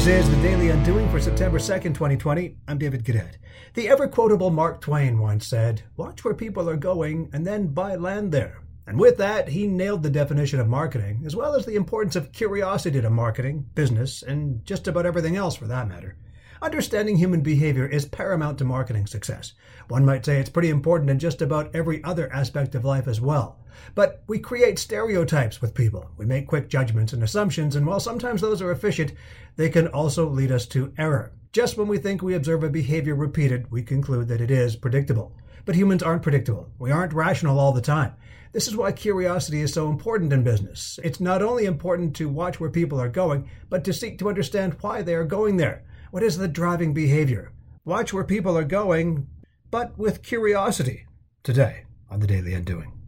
This is the Daily Undoing for September 2nd, 2020. I'm David Cadet. The ever quotable Mark Twain once said, Watch where people are going and then buy land there. And with that, he nailed the definition of marketing, as well as the importance of curiosity to marketing, business, and just about everything else for that matter. Understanding human behavior is paramount to marketing success. One might say it's pretty important in just about every other aspect of life as well. But we create stereotypes with people. We make quick judgments and assumptions, and while sometimes those are efficient, they can also lead us to error. Just when we think we observe a behavior repeated, we conclude that it is predictable. But humans aren't predictable. We aren't rational all the time. This is why curiosity is so important in business. It's not only important to watch where people are going, but to seek to understand why they are going there. What is the driving behavior? Watch where people are going, but with curiosity. Today on the Daily Undoing.